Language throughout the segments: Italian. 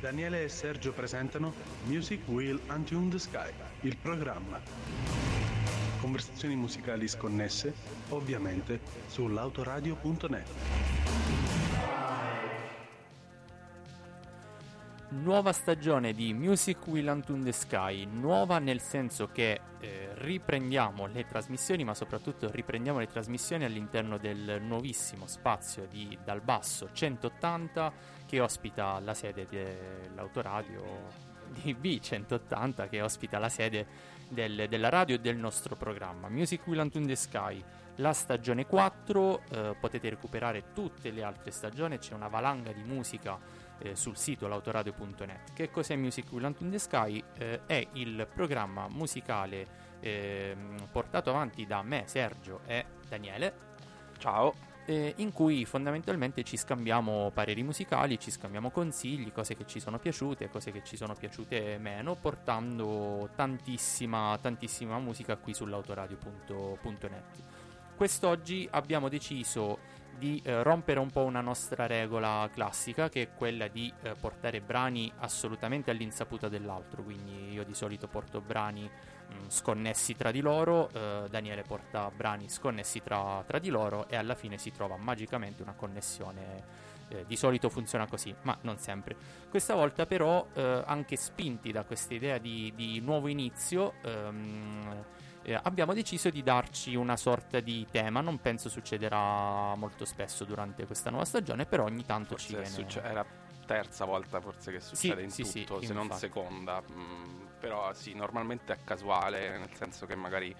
Daniele e Sergio presentano Music Will Untune the Sky, il programma. Conversazioni musicali sconnesse, ovviamente, sull'autoradio.net. Nuova stagione di Music Will Untune the Sky, nuova nel senso che eh, riprendiamo le trasmissioni, ma soprattutto riprendiamo le trasmissioni all'interno del nuovissimo spazio di Dal Basso 180 che ospita la sede dell'autoradio di B180 che ospita la sede del, della radio e del nostro programma. Music Will Untune the Sky la stagione 4 eh, potete recuperare tutte le altre stagioni c'è una valanga di musica eh, sul sito l'autoradio.net che cos'è Music Will Untune the Sky? Eh, è il programma musicale ehm, portato avanti da me, Sergio e Daniele ciao eh, in cui fondamentalmente ci scambiamo pareri musicali, ci scambiamo consigli, cose che ci sono piaciute, cose che ci sono piaciute meno, portando tantissima, tantissima musica qui sull'autoradio.net. Quest'oggi abbiamo deciso di eh, rompere un po' una nostra regola classica che è quella di eh, portare brani assolutamente all'insaputa dell'altro, quindi io di solito porto brani Mm, sconnessi tra di loro, eh, Daniele porta brani sconnessi tra, tra, di loro e alla fine si trova magicamente una connessione. Eh, di solito funziona così, ma non sempre. Questa volta però, eh, anche spinti da questa idea di, di nuovo inizio, ehm, eh, abbiamo deciso di darci una sorta di tema. Non penso succederà molto spesso durante questa nuova stagione, però ogni tanto Forse ci viene... Succe- è la terza volta forse che succede sì, in sì, tutto, sì, se infatti. non seconda. Mm, però sì, normalmente è casuale, nel senso che magari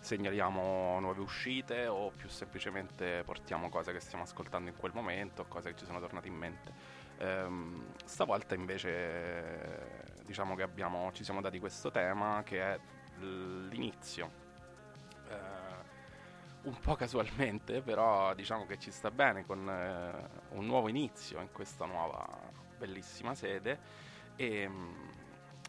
segnaliamo nuove uscite o più semplicemente portiamo cose che stiamo ascoltando in quel momento, cose che ci sono tornate in mente. Ehm, stavolta invece diciamo che abbiamo, ci siamo dati questo tema che è l'inizio. Eh, un po' casualmente, però diciamo che ci sta bene con eh, un nuovo inizio in questa nuova bellissima sede e mh,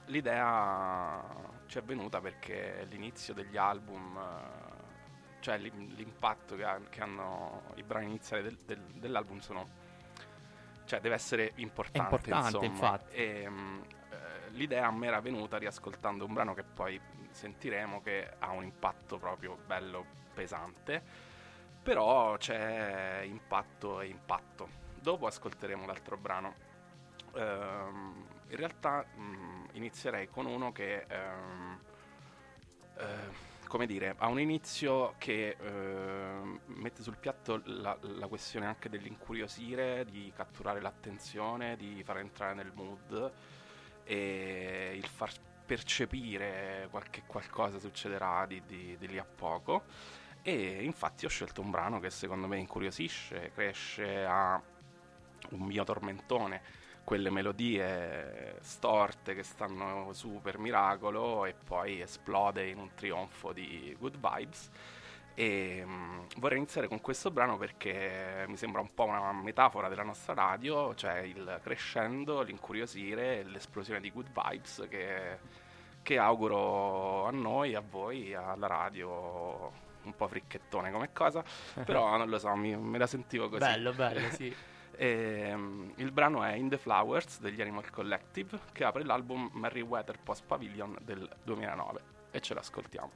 l'idea ci è venuta perché l'inizio degli album, eh, cioè l'impatto che, ha, che, hanno i brani iniziali del, del, dell'album sono... Cioè deve essere importante, importante insomma. infatti. E, mh, eh, l'idea a me era venuta riascoltando un brano che poi sentiremo che ha un impatto proprio bello pesante, però c'è impatto e impatto. Dopo ascolteremo l'altro brano. Ehm, in realtà mh, inizierei con uno che, ehm, eh, come dire, ha un inizio che eh, mette sul piatto la, la, questione anche dell'incuriosire, di catturare l'attenzione, di far entrare nel mood e il far percepire qualche qualcosa succederà di, di, di lì a poco. E infatti ho scelto un brano che secondo me incuriosisce, cresce a un mio tormentone quelle melodie storte che stanno su per miracolo e poi esplode in un trionfo di good vibes. E um, vorrei iniziare con questo brano perché mi sembra un po' una metafora della nostra radio, cioè il crescendo, l'incuriosire l'esplosione di good vibes che, che auguro a noi, a voi, alla radio un po' fricchettone come cosa, però non lo so, mi, me la sentivo così. Bello, bello, sì. E, um, il brano è In the Flowers degli Animal Collective che apre l'album Merryweather Post Pavilion del 2009 e ce l'ascoltiamo.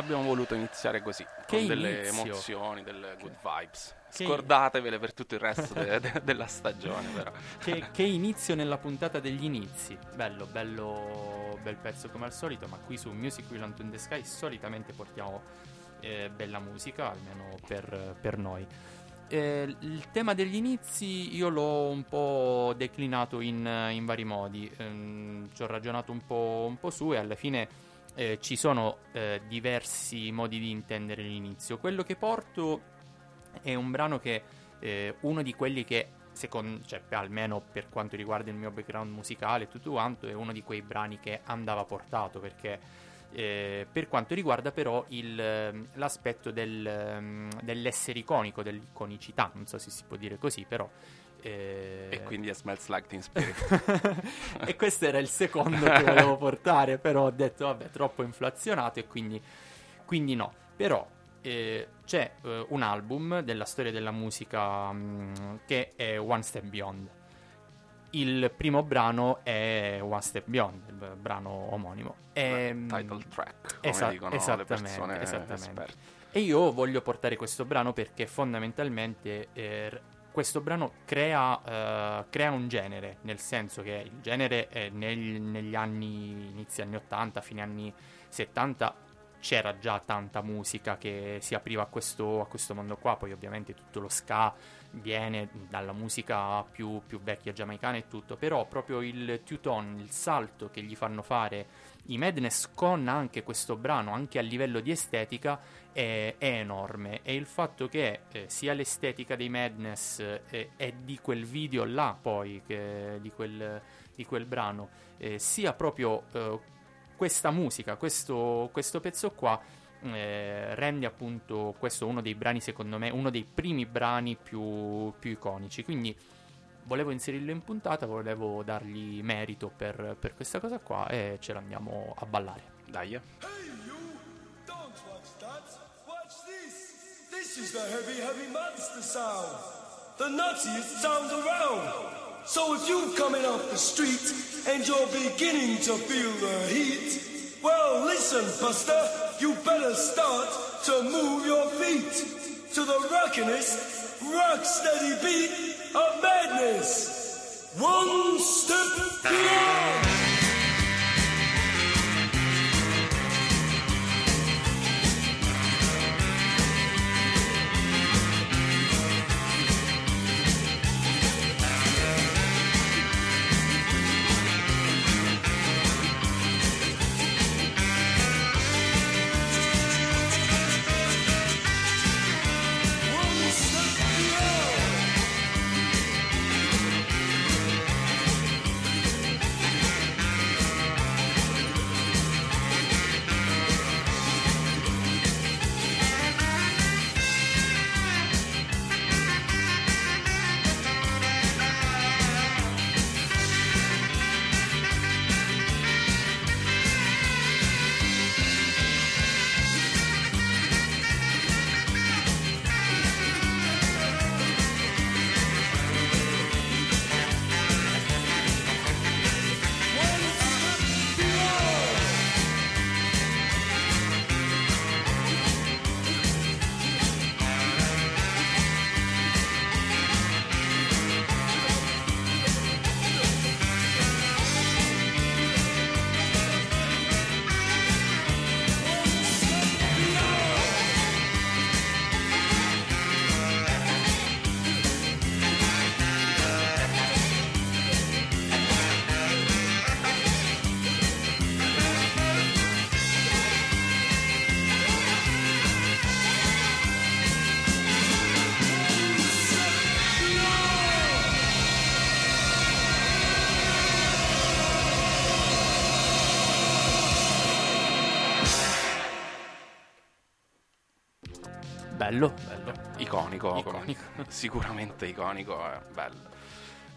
Abbiamo voluto iniziare così, Che con delle inizio. emozioni, delle good vibes. Che- Scordatevele per tutto il resto de- de- della stagione, però. Che, che inizio nella puntata degli inizi. Bello, bello, bel pezzo come al solito, ma qui su Music Will on the Sky solitamente portiamo eh, bella musica, almeno per, per noi. Eh, il tema degli inizi io l'ho un po' declinato in, in vari modi, Ehm, ci ho ragionato un po', un po' su e alla fine eh, ci sono eh, diversi modi di intendere l'inizio. Quello che porto è un brano che eh, uno di quelli che secondo, cioè, almeno per quanto riguarda il mio background musicale e tutto quanto è uno di quei brani che andava portato perché eh, per quanto riguarda però il, ehm, l'aspetto del, ehm, dell'essere iconico, dell'iconicità, non so se si può dire così, però... eh, E quindi è Smells Like Teen Spirit. e questo era il secondo che volevo portare, però ho detto vabbè, troppo inflazionato e quindi, quindi no. Però eh, c'è eh, un album della storia della musica mh, che è One Step Beyond. Il primo brano è One Step Beyond, il brano omonimo. E, mh, Title track, come esa- dicono le esattamente, persone esattamente. esperte. E io voglio portare questo brano perché fondamentalmente eh, questo brano crea, eh, crea un genere, nel senso che il genere eh, nel- negli anni, inizi anni 80, fine anni 70 c'era già tanta musica che si apriva a questo, a questo mondo qua, poi ovviamente tutto lo ska viene dalla musica più, più vecchia giamaicana e tutto, però proprio il two-tone, il salto che gli fanno fare i Madness con anche questo brano, anche a livello di estetica, è, è enorme e il fatto che eh, sia l'estetica dei Madness eh, e di quel video là poi, che- di, quel, di quel brano, eh, sia proprio eh, questa musica, questo, questo pezzo qua, eh, rende appunto questo uno dei brani, secondo me, uno dei primi brani più, più iconici. Quindi volevo inserirlo in puntata, volevo dargli merito per, per questa cosa qua e ce l'andiamo a ballare. Dai. Hey, you! Don't watch that. Watch this. This is the heavy, heavy monster sound. The nuttiest sound around. So if you're coming off the street and you're beginning to feel the heat, well, listen, Buster, you better start to move your feet to the rockinest, rock steady beat of madness. One step beyond. Iconico, Iconico. come- sicuramente iconico, è bello.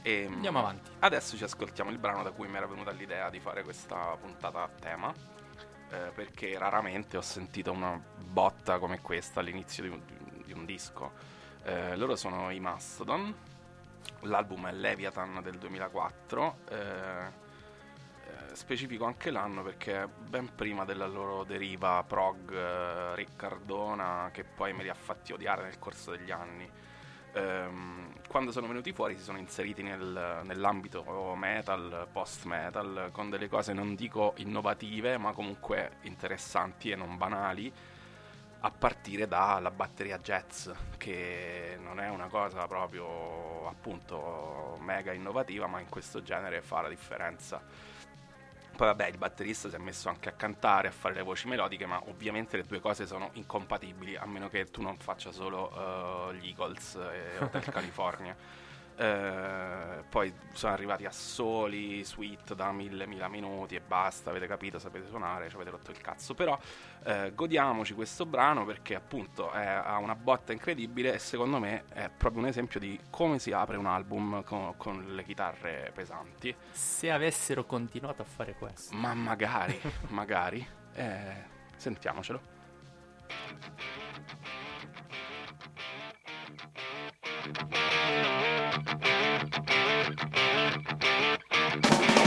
E, Andiamo avanti. Adesso ci ascoltiamo il brano da cui mi era venuta l'idea di fare questa puntata a tema, eh, perché raramente ho sentito una botta come questa all'inizio di un, di un disco. Eh, loro sono i Mastodon, l'album è Leviathan del 2004. eh, eh, specifico anche l'anno perché ben prima della loro deriva prog eh, Riccardona che poi me li ha fatti odiare nel corso degli anni. Ehm, quando sono venuti fuori si sono inseriti nel, nell'ambito metal, post metal, con delle cose non dico innovative ma comunque interessanti e non banali a partire dalla batteria jazz, che non è una cosa proprio appunto mega innovativa, ma in questo genere fa la differenza. Poi vabbè, il batterista si è messo anche a cantare, a fare le voci melodiche, ma ovviamente le due cose sono incompatibili, a meno che tu non faccia solo uh, gli Eagles e Hotel California. Eh, poi sono arrivati a soli, sweet da mille, mila minuti e basta, avete capito, sapete suonare, ci avete rotto il cazzo. Però eh, godiamoci questo brano perché appunto è, ha una botta incredibile e secondo me è proprio un esempio di come si apre un album con, con le chitarre pesanti. Se avessero continuato a fare questo. Ma magari, magari. Eh, sentiamocelo. Thank thank you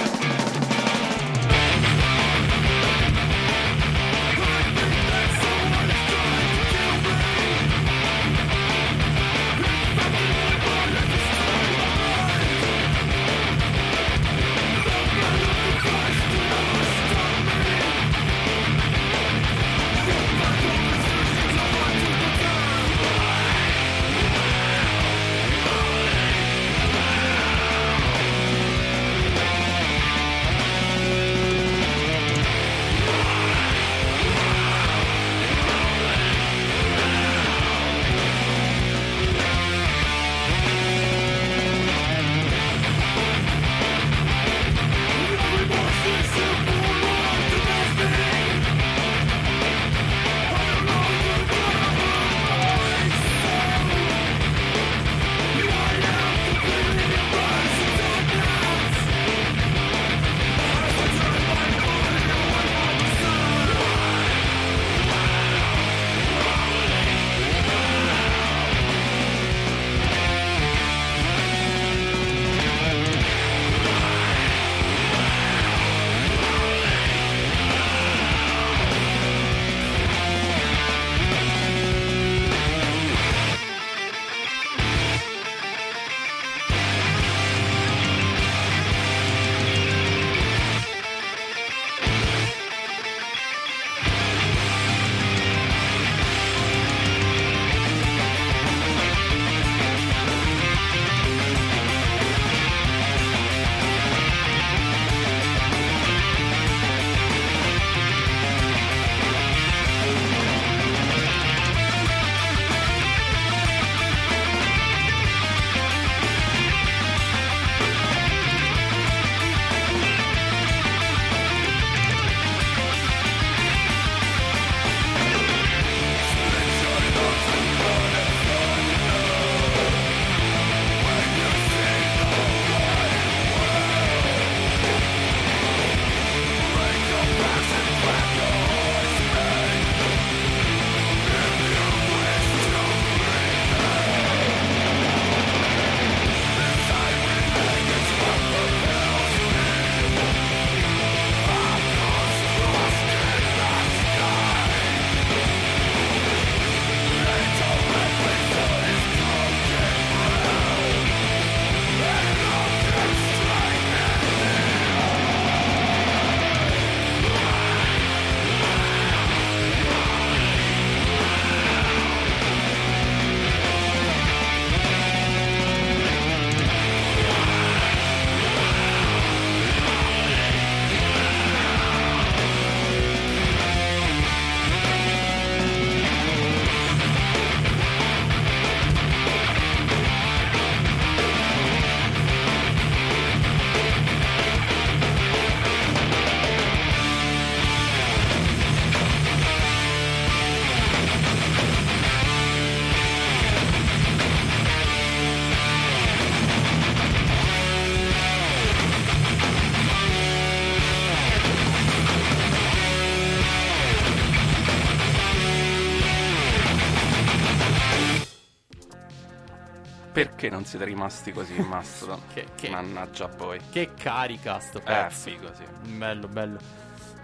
perché non siete rimasti così in Mastodon? Che, che, Mannaggia a voi. che carica sto Eh, pezzo. figo, sì. Bello, bello.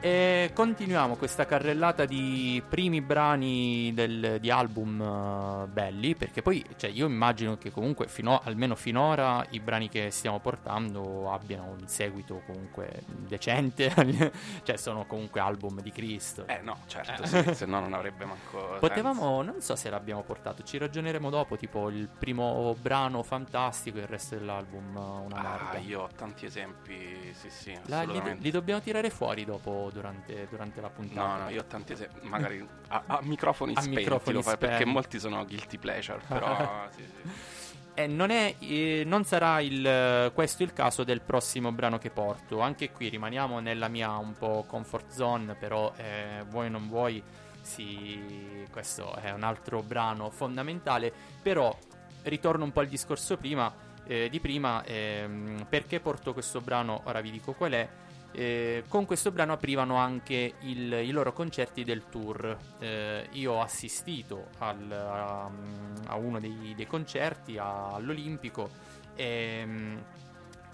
E continuiamo questa carrellata di primi brani del- di album eh, belli, perché poi cioè, io immagino che comunque fino, almeno finora i brani che stiamo portando abbiano un seguito comunque decente, cioè sono comunque album di Cristo. Eh no, certo, Eh. sì, se no non avrebbe manco Potevamo, non so se l'abbiamo portato, ci ragioneremo dopo, tipo il primo brano fantastico e il resto dell'album eh, una senso. Ah, merda. io ho tanti esempi, sì, sì, La- li, li dobbiamo tirare fuori dopo durante, durante la puntata. No, no, io ho tanti esempi, magari a, a microfoni A spenti microfoni lo fai, perché spenti. molti sono guilty pleasure, però sì, sì. Eh, non, è, eh, non sarà il, questo il caso del prossimo brano che porto. Anche qui rimaniamo nella mia un po' comfort zone, però eh, vuoi o non vuoi, sì, questo è un altro brano fondamentale. Però ritorno un po' al discorso prima, eh, di prima, ehm, perché porto questo brano, ora vi dico qual è. Eh, con questo brano aprivano anche il- i loro concerti del tour. Eh, io ho assistito al- a, a uno dei, dei concerti a- all'Olimpico ehm,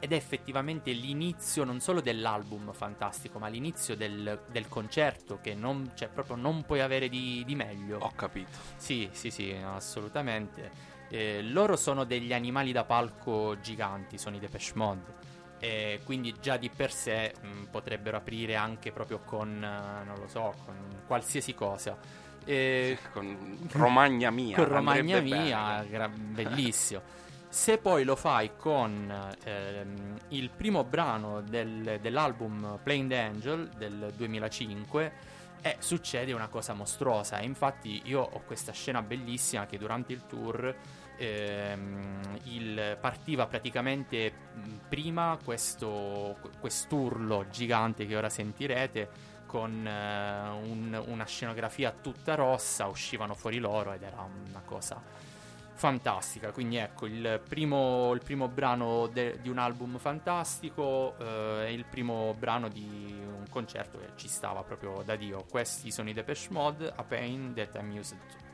ed è effettivamente l'inizio non solo dell'album fantastico, ma l'inizio del, del concerto che non, cioè, proprio non puoi avere di, di meglio. Ho capito. Sì, sì, sì, assolutamente. Eh, loro sono degli animali da palco giganti, sono i Depeche Mode. E quindi già di per sé mh, potrebbero aprire anche proprio con, eh, non lo so, con qualsiasi cosa. Eh, Con Romagna mia. con Romagna Mia, gra- bellissimo. Se poi lo fai con ehm, il primo brano del- dell'album Playing the Angel del 2005, eh, succede una cosa mostruosa. Infatti io ho questa scena bellissima che durante il tour ehm, il- partiva praticamente prima questo, quest'urlo gigante che ora sentirete con eh, un- una scenografia tutta rossa, uscivano fuori loro ed era una cosa fantastica. Quindi ecco, il primo, il primo brano de- di un album fantastico eh, e il primo brano di un concerto che ci stava proprio da Dio. Questi sono i Depeche Mode, A Pain That I'm Used To.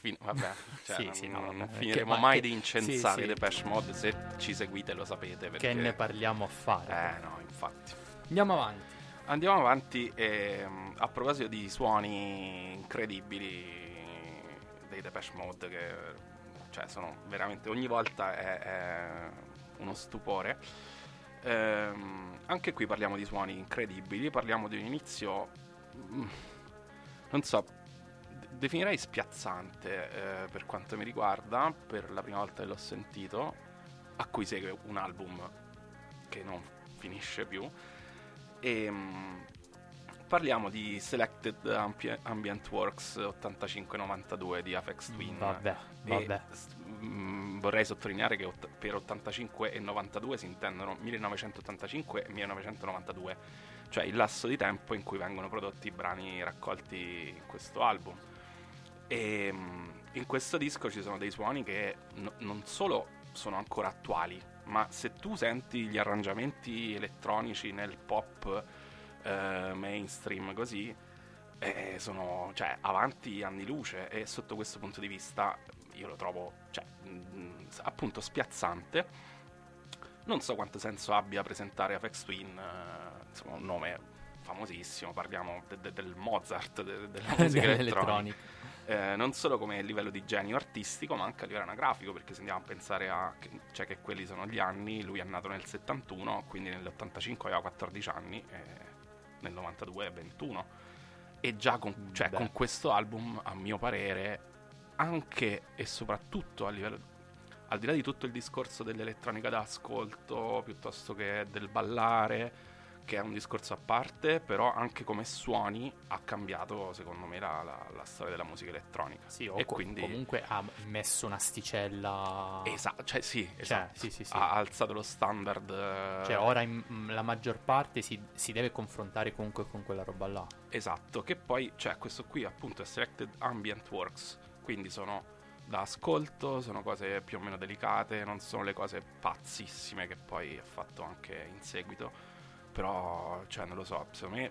Fino. Vabbè, cioè, Sì, non, sì, no, non finiremo che- ma mai che- di incensare sì. Depeche Mode. Se ci seguite lo sapete. Perché... Che ne parliamo a fare? Eh, no, infatti. Andiamo avanti. Andiamo avanti. ehm, a proposito di suoni incredibili dei Depeche Mode, che cioè, sono veramente ogni volta è, è uno stupore. Ehm, anche qui parliamo di suoni incredibili. Parliamo di un inizio, mm, non so, definirei spiazzante eh, per quanto mi riguarda. Per la prima volta che l'ho sentito, a cui segue un album che non finisce più. E mm, parliamo di Selected Ampi- Ambient Works 85-92 di Afex Twin. Vabbè, E, vabbè. s- mm, vorrei sottolineare che ott- per 85 e 92 si intendono 1985 e 1992, cioè il lasso di tempo in cui vengono prodotti i brani raccolti in questo album. E mm, in questo disco ci sono dei suoni che no- non solo sono ancora attuali, ma se tu senti gli arrangiamenti elettronici nel pop eh, mainstream così, eh, sono cioè, avanti anni luce e sotto questo punto di vista io lo trovo cioè, mm, appunto spiazzante. Non so quanto senso abbia presentare Apex Twin, eh, insomma un nome famosissimo, parliamo de- de- del Mozart de- della musica elettronica. Eh, non solo come livello di genio artistico, ma anche a livello anagrafico, perché se andiamo a pensare a che, cioè che quelli sono gli anni, lui è nato nel 71, quindi nell'85 aveva 14 anni, e nel 92 è 21. E già con, cioè, con questo album, a mio parere, anche e soprattutto a livello al di là di tutto il discorso dell'elettronica d'ascolto piuttosto che del ballare, che è un discorso a parte, però anche come suoni ha cambiato secondo me la, la- la storia della musica elettronica. Sì, o e co- quindi comunque ha messo un'asticella. esatto, cioè sì, esatto. sì, sì, sì. ha alzato lo standard. eh, Cioè, ora in- mh, la maggior parte si, si deve confrontare comunque con quella roba là. Esatto, che poi, cioè, questo qui appunto è Selected Ambient Works, quindi sono da ascolto, sono cose più o meno delicate, non sono le cose pazzissime che poi ha fatto anche in seguito, però, cioè, non lo so, secondo me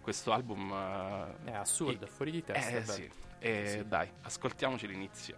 questo album... eh, È assurdo, i- è fuori di testa. eh sì, e Sì. dai, ascoltiamoci l'inizio.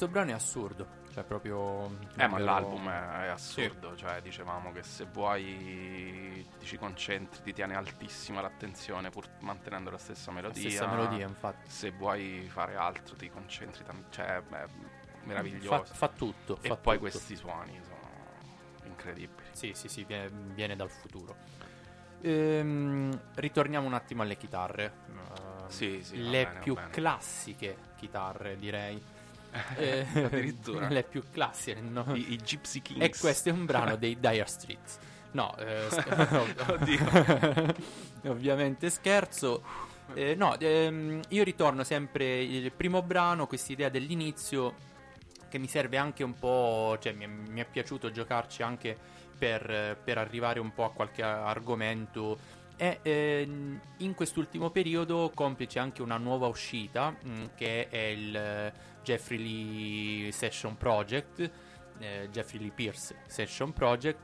Questo brano è assurdo, cioè proprio... Eh, ma l'album è, è assurdo, cioè dicevamo che se vuoi ti ci concentri, ti tiene altissima l'attenzione pur mantenendo la stessa La melodia. stessa melodia, infatti. Se vuoi fare altro ti concentri, tan- cioè è meraviglioso. Fa, fa tutto. e fa poi tutto. questi suoni sono incredibili. Sì, sì, sì, viene, viene dal futuro. Ehm, ritorniamo un attimo alle chitarre. Ehm, Sì, sì, le bene, più classiche chitarre, direi. Eh, Addirittura. le più classiche. no? I, i Gypsy Kings. E questo è un brano dei Dire Streets. No, eh, Oddio. ovviamente scherzo. Eh, no, ehm, io ritorno sempre il primo brano, questa idea dell'inizio che mi serve anche un po', cioè mi, è- mi è piaciuto giocarci anche per, per arrivare un po' a qualche argomento. E ehm, in quest'ultimo periodo complice anche una nuova uscita mh, che è il eh, Jeffrey Lee Session Project, eh, Jeffrey Lee Pierce Session Project,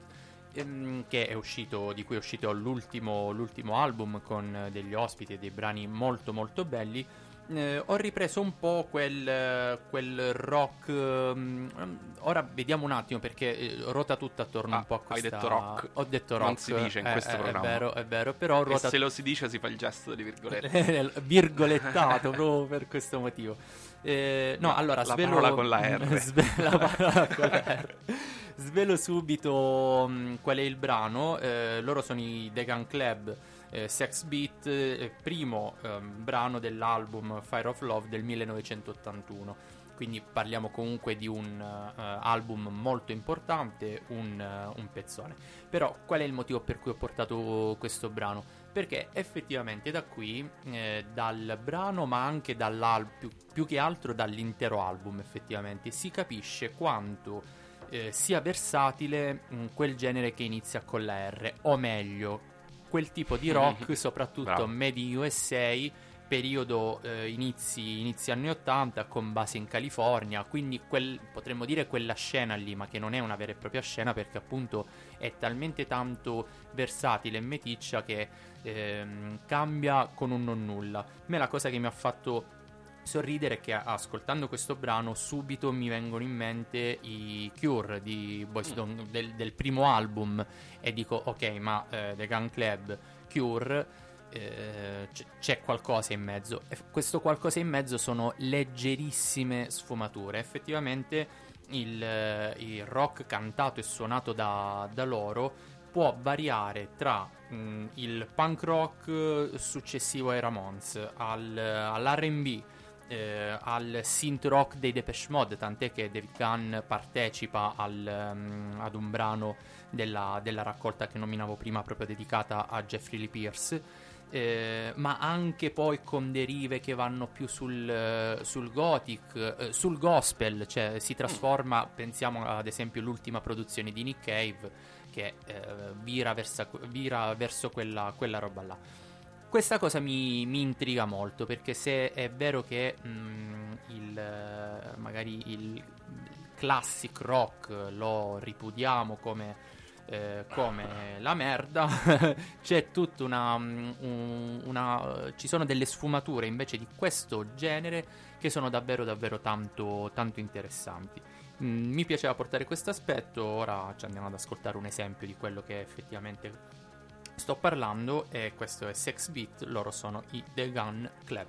ehm, uscito, di cui è uscito l'ultimo, l'ultimo album con eh, degli ospiti e dei brani molto molto belli. Eh, ho ripreso un po' quel, eh, quel rock. ehm, ora vediamo un attimo perché eh, ruota tutto attorno Ah, un po' a hai questa. detto rock. Ho detto Non rock. si dice in eh, questo eh, programma. È vero, è vero, però E ruota se lo si dice si fa il gesto di virgolette. virgolettato proprio per questo motivo. Eh, no, allora La svelo parola con la R. Sve- la parola con la R. Svelo subito mh, qual è il brano. Eh, loro sono i The Gun Club. Eh, Sex Beat, eh, primo ehm, brano dell'album Fire of Love del 1981. Quindi parliamo comunque di un eh, album molto importante, un, eh, un pezzone. Però qual è il motivo per cui ho portato questo brano? Perché effettivamente da qui, eh, dal brano, ma anche dall'album, più, più che altro dall'intero album, effettivamente, si capisce quanto eh, sia versatile mh, quel genere che inizia con la R, o meglio, quel tipo di rock, soprattutto Bravo. made in USA, periodo eh, inizi, inizi anni 80 con base in California, quindi quel- potremmo dire quella scena lì, ma che non è una vera e propria scena perché appunto è talmente tanto versatile e meticcia che ehm, cambia con un non nulla. A me la cosa che mi ha fatto sorridere che ascoltando questo brano subito mi vengono in mente i Cure di Boys Don't- del, del primo album. E dico ok ma eh, The Gun Club Cure eh, c- c'è qualcosa in mezzo. E questo qualcosa in mezzo sono leggerissime sfumature. Effettivamente il, eh, il rock cantato e suonato da, da loro può variare tra mh, il punk rock eh, successivo ai Ramones al, all'R&B eh, al synth rock dei Depeche Mode, tant'è che David Gunn partecipa al, mm, ad un brano della, della raccolta che nominavo prima, proprio dedicata a Jeffrey Lee Pierce. eh, ma anche poi con derive che vanno più sul, eh, sul gothic, eh, sul gospel, cioè si trasforma, pensiamo ad esempio all'ultima produzione di Nick Cave, che eh, vira, versa- vira verso quella, quella roba là. Questa cosa mi, mi intriga molto perché se è vero che mm, il, magari il, il classic rock lo ripudiamo come, eh, come la merda, c'è tutta una, mm, un- una- ci sono delle sfumature invece di questo genere che sono davvero davvero tanto, tanto interessanti. Mm, mi piaceva portare questo aspetto, ora ci andiamo ad ascoltare un esempio di quello che effettivamente sto parlando e questo è Sex Beat, loro sono i The Gun Club.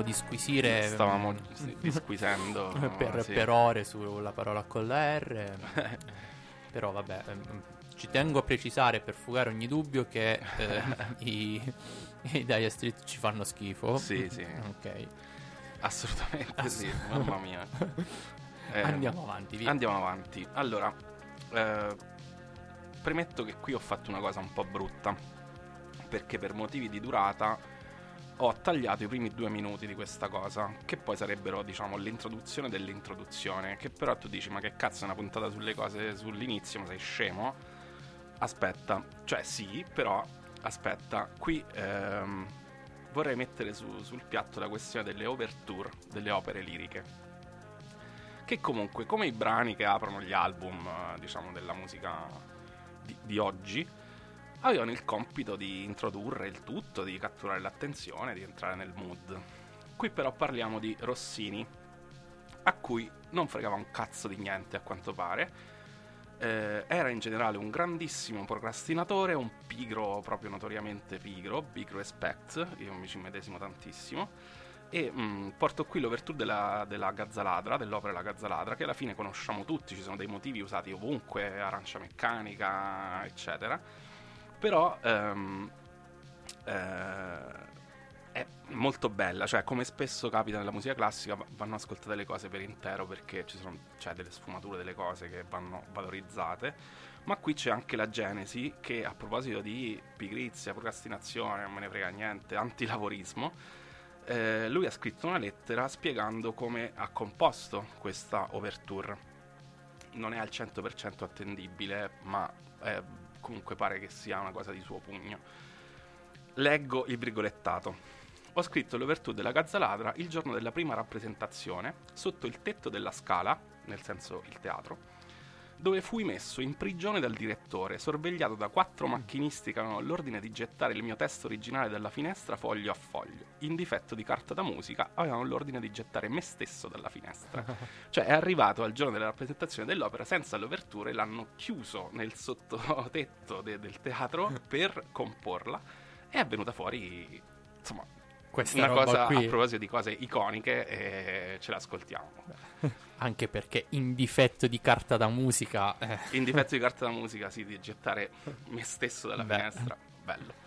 Potremmo disquisire Stavamo disquisendo. per, sì. per ore sulla parola con la R. Però vabbè, ehm, ci tengo a precisare per fugare ogni dubbio che eh, i, i Dire Street ci fanno schifo. Sì, sì. Ok. Assolutamente sì, mamma mia. Eh, Andiamo avanti, via. Andiamo avanti. Allora, eh, premetto che qui ho fatto una cosa un po' brutta, perché per motivi di durata ho tagliato i primi due minuti di questa cosa, che poi sarebbero, diciamo, l'introduzione dell'introduzione, che però tu dici, ma che cazzo è una puntata sulle cose sull'inizio, ma sei scemo? Aspetta, cioè sì, però aspetta, qui ehm, vorrei mettere su- sul piatto la questione delle overture, delle opere liriche che comunque come i brani che aprono gli album diciamo della musica di, di oggi avevano il compito di introdurre il tutto, di catturare l'attenzione, di entrare nel mood. Qui però parliamo di Rossini, a cui non fregava un cazzo di niente a quanto pare. Eh, era in generale un grandissimo procrastinatore, un pigro proprio notoriamente pigro, big respect, io mi ci medesimo tantissimo. E mh, porto qui l'overture della, della Gazzaladra, dell'opera La Gazzaladra, che alla fine conosciamo tutti, ci sono dei motivi usati ovunque, arancia meccanica, eccetera. Però ehm, eh, è molto bella, cioè come spesso capita nella musica classica va- vanno ascoltate le cose per intero perché ci sono c'è delle sfumature delle cose che vanno valorizzate, ma qui c'è anche la genesi che a proposito di pigrizia, procrastinazione, non me ne frega niente, antilavorismo, eh, lui ha scritto una lettera spiegando come ha composto questa overture. Non è al 100% attendibile, ma eh, comunque pare che sia una cosa di suo pugno. Leggo il virgolettato. Ho scritto l'overture della Gazzaladra il giorno della prima rappresentazione, sotto il tetto della scala, nel senso il teatro, dove fui messo in prigione dal direttore, sorvegliato da quattro macchinisti che avevano l'ordine di gettare il mio testo originale dalla finestra foglio a foglio. In difetto di carta da musica, avevano l'ordine di gettare me stesso dalla finestra. Cioè è arrivato al giorno della rappresentazione dell'opera senza l'overture, l'hanno chiuso nel sottotetto de- del teatro per comporla e è venuta fuori, insomma, Questa una cosa qui, a proposito di cose iconiche e ce l'ascoltiamo. anche perché in difetto di carta da musica, eh, In difetto di carta da musica, sì, di gettare me stesso dalla Beh. finestra. Bello.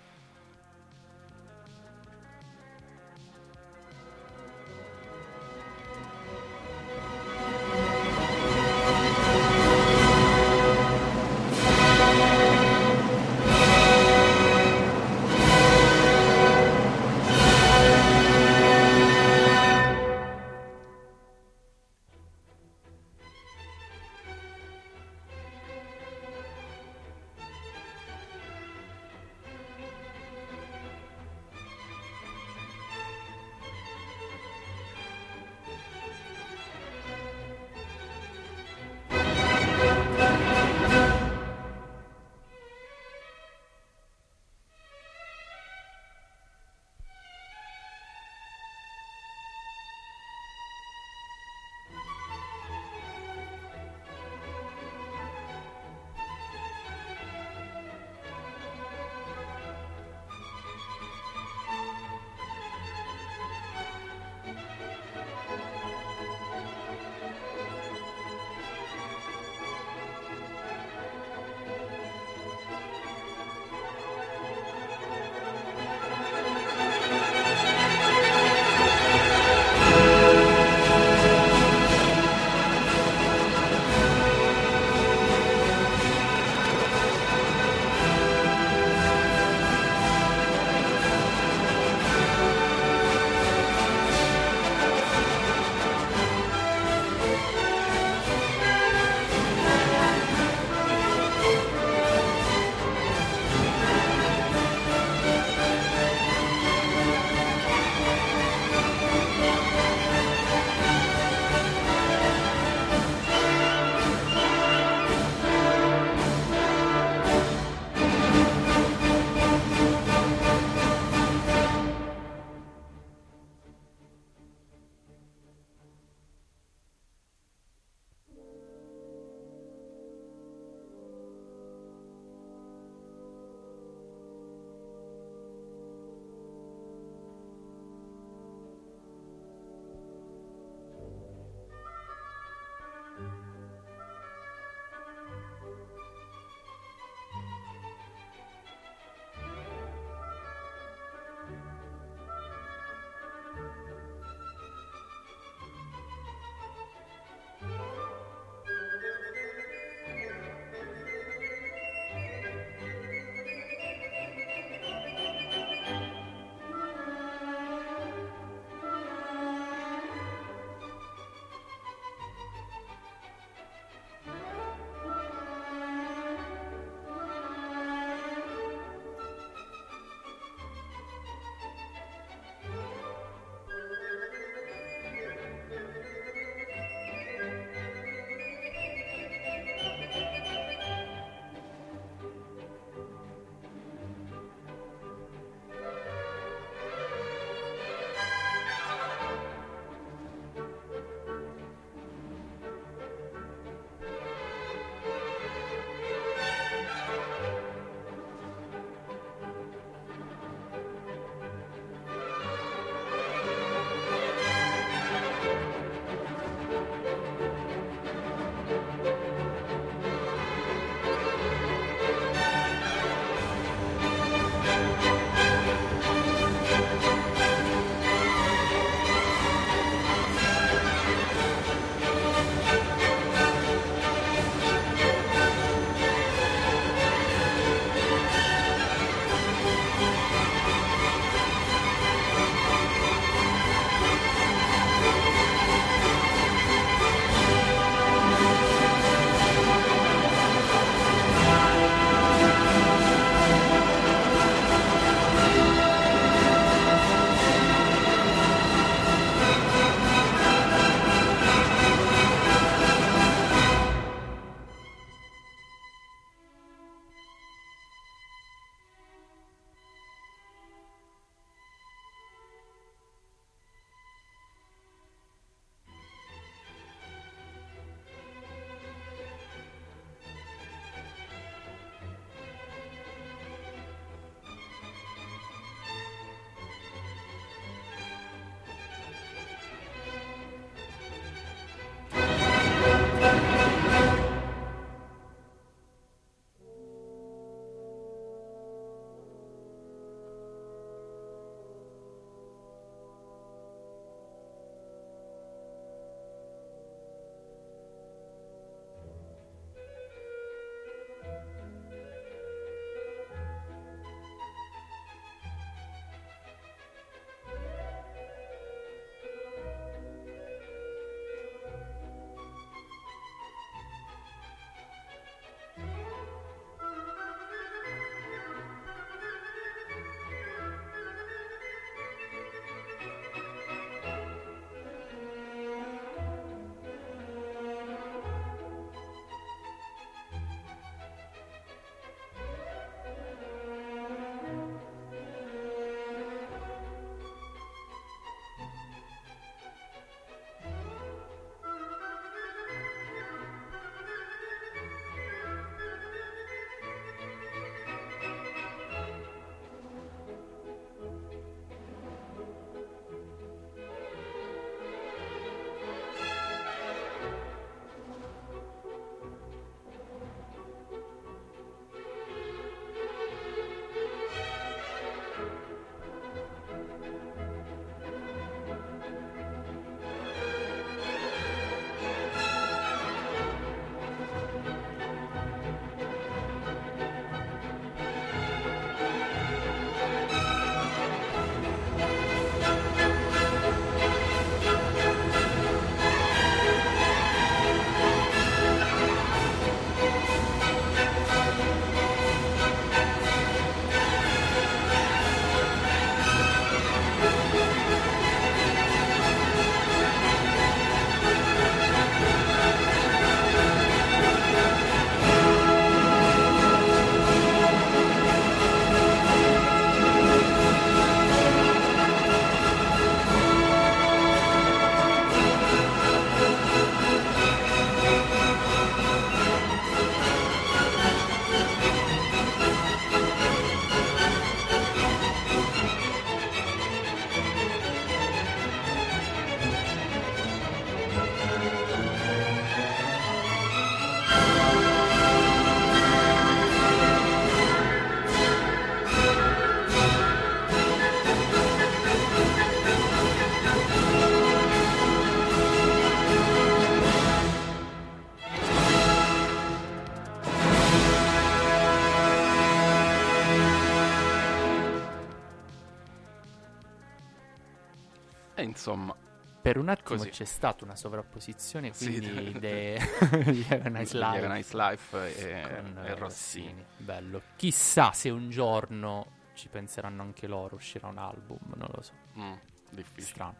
Insomma, Per un attimo Così. c'è stata una sovrapposizione, Sì. quindi de... gli Have a Nice. Life Nice Life e, con e eh, Rossini. Bello. Chissà se un giorno ci penseranno anche loro, uscirà un album, non lo so. Mm, difficile. Strano.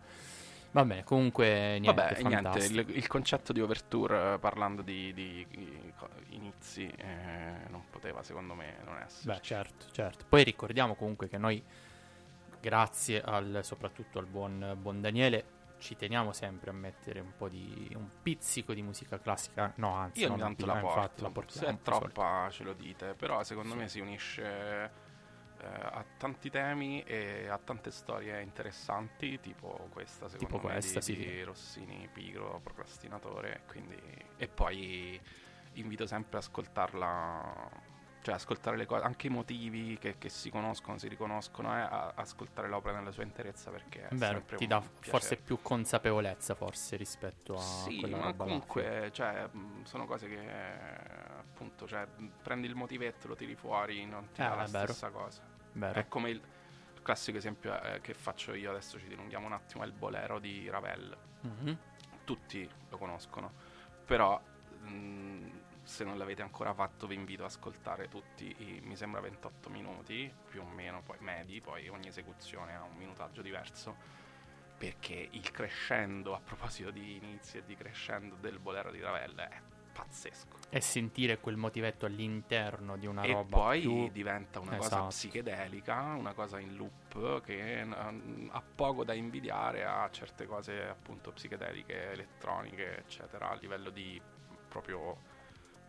Va bene, comunque niente, Vabbè, niente, il, il concetto di overture, eh, parlando di, di- di inizi, eh, non poteva secondo me non esserci. Beh, certo, certo. Poi ricordiamo comunque che noi, grazie al, soprattutto al buon, buon Daniele, ci teniamo sempre a mettere un po' di un pizzico di musica classica. No, anzi, Io non tanto la porto, infatti, la portiamo se è troppa ce lo dite, però secondo me si unisce eh, a tanti temi e a tante storie interessanti, tipo questa secondo Tipo me questa, di, sì, di sì. Rossini, pigro, procrastinatore, quindi... e poi invito sempre ad ascoltarla, cioè ascoltare le cose, anche i motivi che, che si conoscono, si riconoscono, e a- ascoltare l'opera nella sua interezza perché è Vero, ti dà piacere. forse più consapevolezza forse rispetto a Sì, quella ma roba comunque, cioè, mh, sono cose che eh, appunto, cioè, prendi il motivetto, lo tiri fuori, non ti Eh, dà la vero. stessa cosa. Vero. È come il, classico esempio eh, che faccio io, adesso ci dilunghiamo un attimo, è il bolero di Ravel. Mhm. Tutti lo conoscono, però mh, se non l'avete ancora fatto vi invito ad ascoltare tutti, i, mi sembra 28 minuti, più o meno, poi medi, poi ogni esecuzione ha un minutaggio diverso perché il crescendo, a proposito di inizi e di crescendo del bolero di Ravel, è pazzesco. E sentire quel motivetto all'interno di una e roba poi più... diventa una cosa Esatto. psichedelica, una cosa in loop che ha poco da invidiare a certe cose appunto psichedeliche, elettroniche, eccetera, a livello di proprio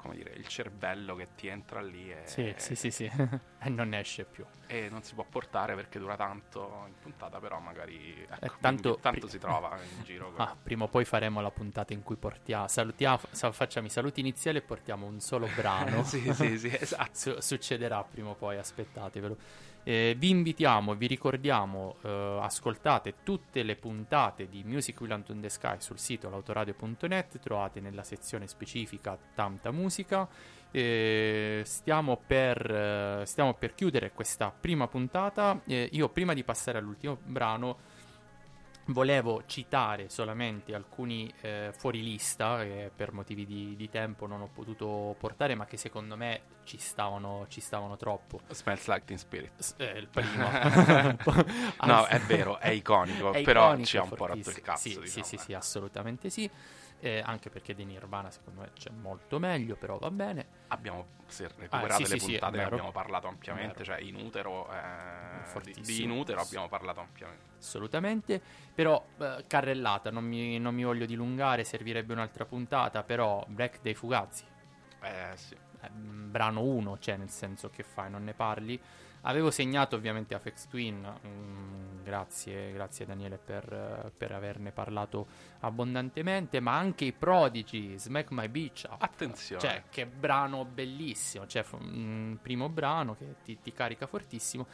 come dire, il cervello che ti entra lì e, Sì, sì, sì, sì. e non esce più. e non si può portare perché dura tanto in puntata, però magari ecco, Eh, tanto- tanto pri- si trova in giro. Ah, prima o poi faremo la puntata in cui portiamo... Salutiamo, sa- facciamo i saluti iniziali e portiamo un solo brano. sì, sì, sì, esatto. Su- succederà prima o poi, aspettatevelo. Eh, vi invitiamo, vi ricordiamo, eh, ascoltate tutte le puntate di Music Will on the Sky sul sito lautoradio.net, trovate nella sezione specifica tanta musica. Eh, stiamo, per, eh, stiamo per chiudere questa prima puntata. Eh, io prima di passare all'ultimo brano volevo citare solamente alcuni eh, fuorilista che per motivi di, di tempo non ho potuto portare, ma che secondo me ci stavano, ci stavano troppo. Smells like Teen Spirit. S- eh, il primo. No, è vero, è iconico, È però iconico, ci ha un po' rotto il cazzo. Sì, diciamo, sì, sì, eh. sì, assolutamente sì. Eh, anche perché di Nirvana secondo me c'è molto meglio, però va bene. Abbiamo se recuperate Ah, sì, le sì, sì, puntate vero. abbiamo parlato ampiamente, cioè in utero, eh, di, in utero abbiamo parlato ampiamente. assolutamente. Però, eh, carrellata, non mi, non mi voglio dilungare, servirebbe un'altra puntata. Però, Black dei Fugazzi, Eh sì. eh, brano 1, cioè nel senso che fai, non ne parli. Avevo segnato ovviamente Afex Twin, mm, grazie, grazie Daniele per, per averne parlato abbondantemente, ma anche i Prodigy, Smack My Beach, ah, Attenzione. cioè che brano bellissimo, cioè un primo brano che ti, ti carica fortissimo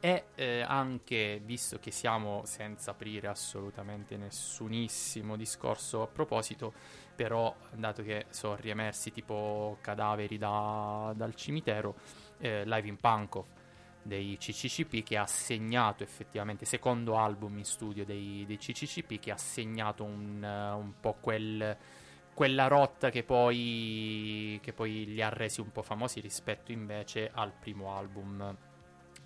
e eh, anche, visto che siamo senza aprire assolutamente nessunissimo discorso a proposito, però dato che sono riemersi tipo cadaveri da- dal cimitero, eh, Live in Pankow dei CCCP che ha segnato effettivamente, secondo album in studio dei, dei CCCP che ha segnato un, eh, un po' quel, quella rotta che poi, che poi li ha resi un po' famosi rispetto invece al primo album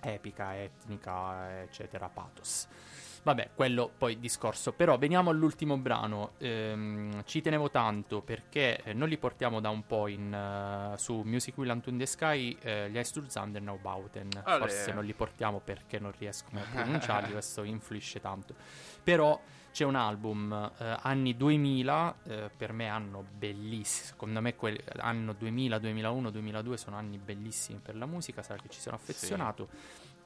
epica, etnica, eccetera, pathos. Vabbè, quello poi discorso. Però veniamo all'ultimo brano. Ehm, ci tenevo tanto perché eh, non li portiamo da un po' in, eh, su Music Will in the Sky. Eh, gli Eisturzanden Naubauten. Ale. Forse non li portiamo perché non riescono a pronunciarli. questo influisce tanto. Però c'è un album eh, anni 2000, eh, per me anno bellissimo. Secondo me quel, anno 2000, 2001, 2002 sono anni bellissimi per la musica. Sarà che ci sono affezionato.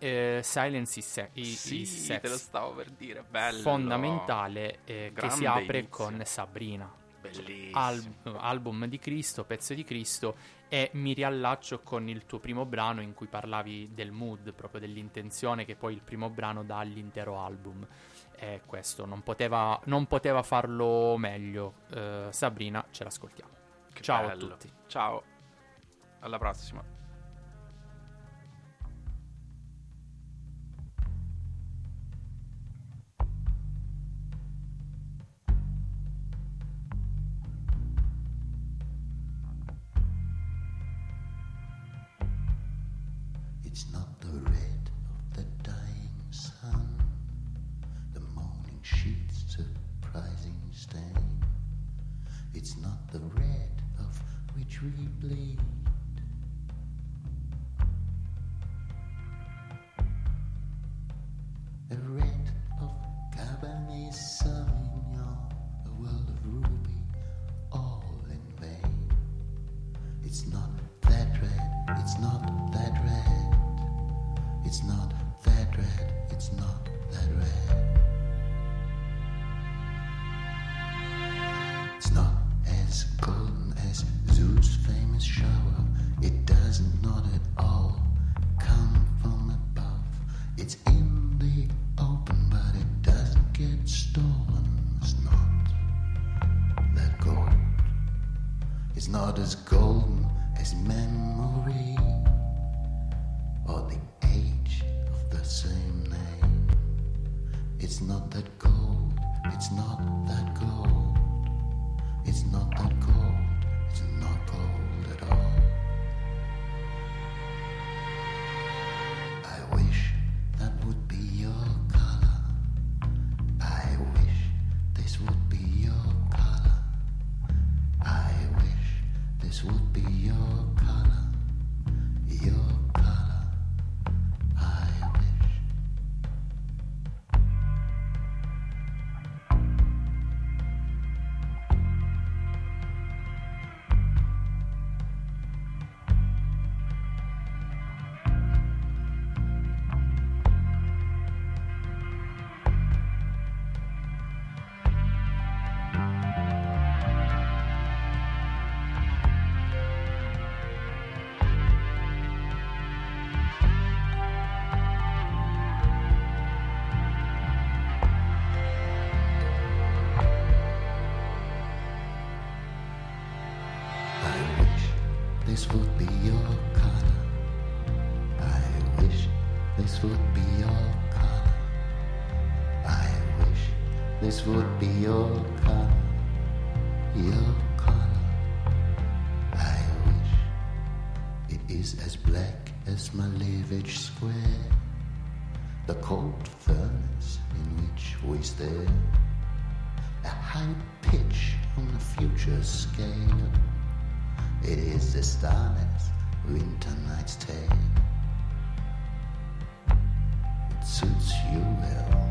Eh, Silence is, se- i- Sì, is Sex te lo stavo per dire, bello. fondamentale eh, che si apre inizio. con Sabrina, Bellissimo. al- album di Cristo, pezzo di Cristo e mi riallaccio con il tuo primo brano in cui parlavi del mood, proprio dell'intenzione che poi il primo brano dà all'intero album. E questo non poteva, non poteva farlo meglio. Eh, Sabrina, ce l'ascoltiamo. Che Ciao bello. a tutti. Ciao. Alla prossima. the cold furnace in which we stared, a high pitch on the future scale. It is the starless winter night's tale. It suits you well.